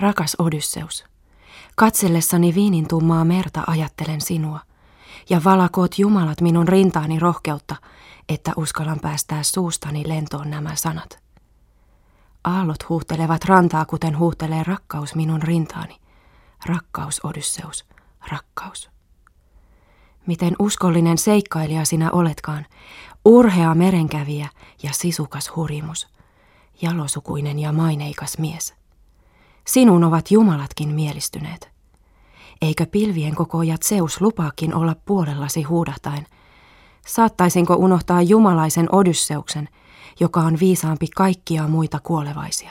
Rakas Odysseus, katsellessani viinin tummaa merta ajattelen sinua, ja valakoot Jumalat minun rintaani rohkeutta, että uskallan päästää suustani lentoon nämä sanat. Aallot huuhtelevat rantaa, kuten huuhtelee rakkaus minun rintaani. Rakkaus, Odysseus, rakkaus. Miten uskollinen seikkailija sinä oletkaan, urhea merenkävijä ja sisukas hurimus, jalosukuinen ja maineikas mies. Sinun ovat jumalatkin mielistyneet. Eikö pilvien kokoajat Zeus lupaakin olla puolellasi huudahtain? Saattaisinko unohtaa jumalaisen Odysseuksen, joka on viisaampi kaikkia muita kuolevaisia?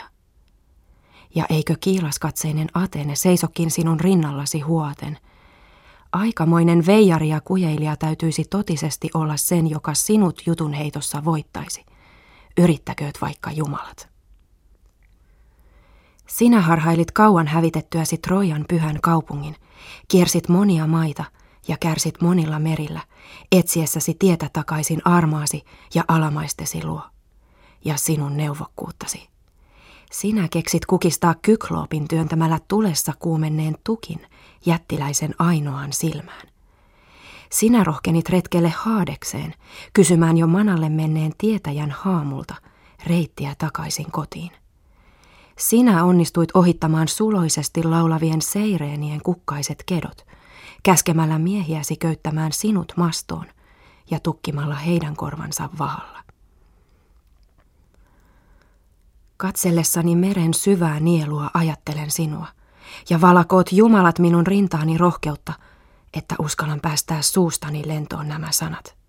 Ja eikö kiilaskatseinen Atene seisokin sinun rinnallasi huoten? Aikamoinen veijari ja kujeilija täytyisi totisesti olla sen, joka sinut jutun heitossa voittaisi. Yrittäkööt vaikka jumalat. Sinä harhailit kauan hävitettyäsi Trojan pyhän kaupungin, kiersit monia maita ja kärsit monilla merillä, etsiessäsi tietä takaisin armaasi ja alamaistesi luo, ja sinun neuvokkuuttasi. Sinä keksit kukistaa kykloopin työntämällä tulessa kuumenneen tukin jättiläisen ainoaan silmään. Sinä rohkenit retkelle haadekseen, kysymään jo manalle menneen tietäjän haamulta reittiä takaisin kotiin. Sinä onnistuit ohittamaan suloisesti laulavien seireenien kukkaiset kedot, käskemällä miehiäsi köyttämään sinut mastoon ja tukkimalla heidän korvansa vahalla. Katsellessani meren syvää nielua ajattelen sinua, ja valakoot jumalat minun rintaani rohkeutta, että uskallan päästää suustani lentoon nämä sanat.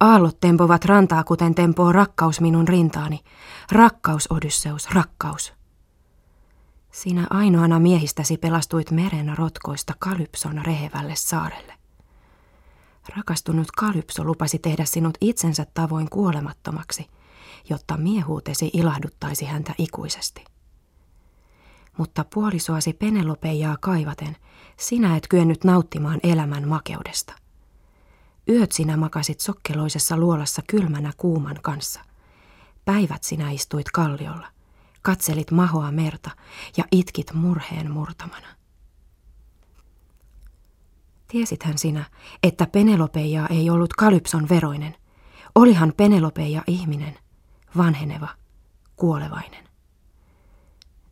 Aallot tempovat rantaa, kuten tempoo rakkaus minun rintaani. Rakkaus, Odysseus, rakkaus. Sinä ainoana miehistäsi pelastuit meren rotkoista Kalypson rehevälle saarelle. Rakastunut Kalypso lupasi tehdä sinut itsensä tavoin kuolemattomaksi, jotta miehuutesi ilahduttaisi häntä ikuisesti. Mutta puolisoasi Penelopeijaa kaivaten, sinä et kyennyt nauttimaan elämän makeudesta – Yöt sinä makasit sokkeloisessa luolassa kylmänä kuuman kanssa. Päivät sinä istuit kalliolla, katselit mahoa merta ja itkit murheen murtamana. Tiesithän sinä, että Penelopeia ei ollut Kalypson veroinen. Olihan Penelopeia ihminen, vanheneva, kuolevainen.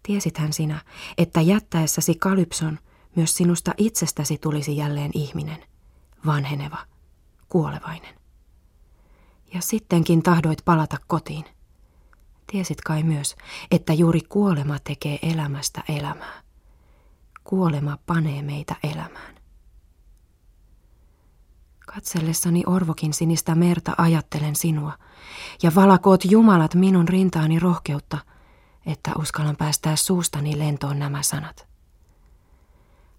Tiesithän sinä, että jättäessäsi Kalypson myös sinusta itsestäsi tulisi jälleen ihminen, vanheneva, kuolevainen. Ja sittenkin tahdoit palata kotiin. Tiesit kai myös, että juuri kuolema tekee elämästä elämää. Kuolema panee meitä elämään. Katsellessani orvokin sinistä merta ajattelen sinua, ja valakoot jumalat minun rintaani rohkeutta, että uskallan päästää suustani lentoon nämä sanat.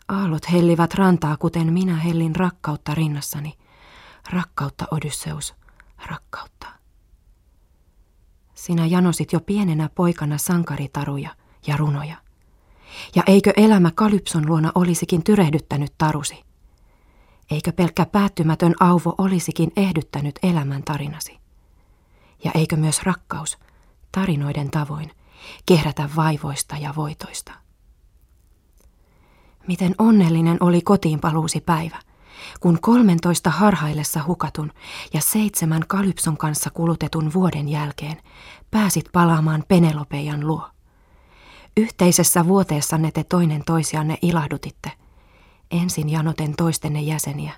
Aallot hellivät rantaa, kuten minä hellin rakkautta rinnassani – Rakkautta, Odysseus, rakkautta. Sinä janosit jo pienenä poikana sankaritaruja ja runoja. Ja eikö elämä Kalypson luona olisikin tyrehdyttänyt tarusi? Eikö pelkkä päättymätön auvo olisikin ehdyttänyt elämän tarinasi? Ja eikö myös rakkaus, tarinoiden tavoin, kehrätä vaivoista ja voitoista? Miten onnellinen oli kotiin paluusi päivä – kun 13 harhaillessa hukatun ja seitsemän Kalypson kanssa kulutetun vuoden jälkeen pääsit palaamaan Penelopeian luo. Yhteisessä vuoteessanne te toinen toisianne ilahdutitte, ensin janoten toistenne jäseniä,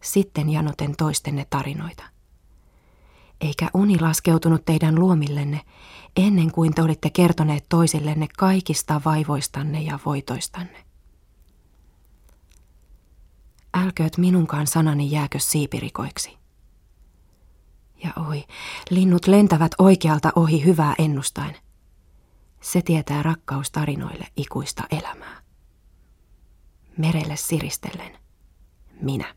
sitten janoten toistenne tarinoita. Eikä uni laskeutunut teidän luomillenne ennen kuin te olitte kertoneet toisillenne kaikista vaivoistanne ja voitoistanne. Älkööt minunkaan sanani jääkö siipirikoiksi. Ja oi, linnut lentävät oikealta ohi hyvää ennustain. Se tietää rakkaustarinoille ikuista elämää. Merelle siristellen, minä.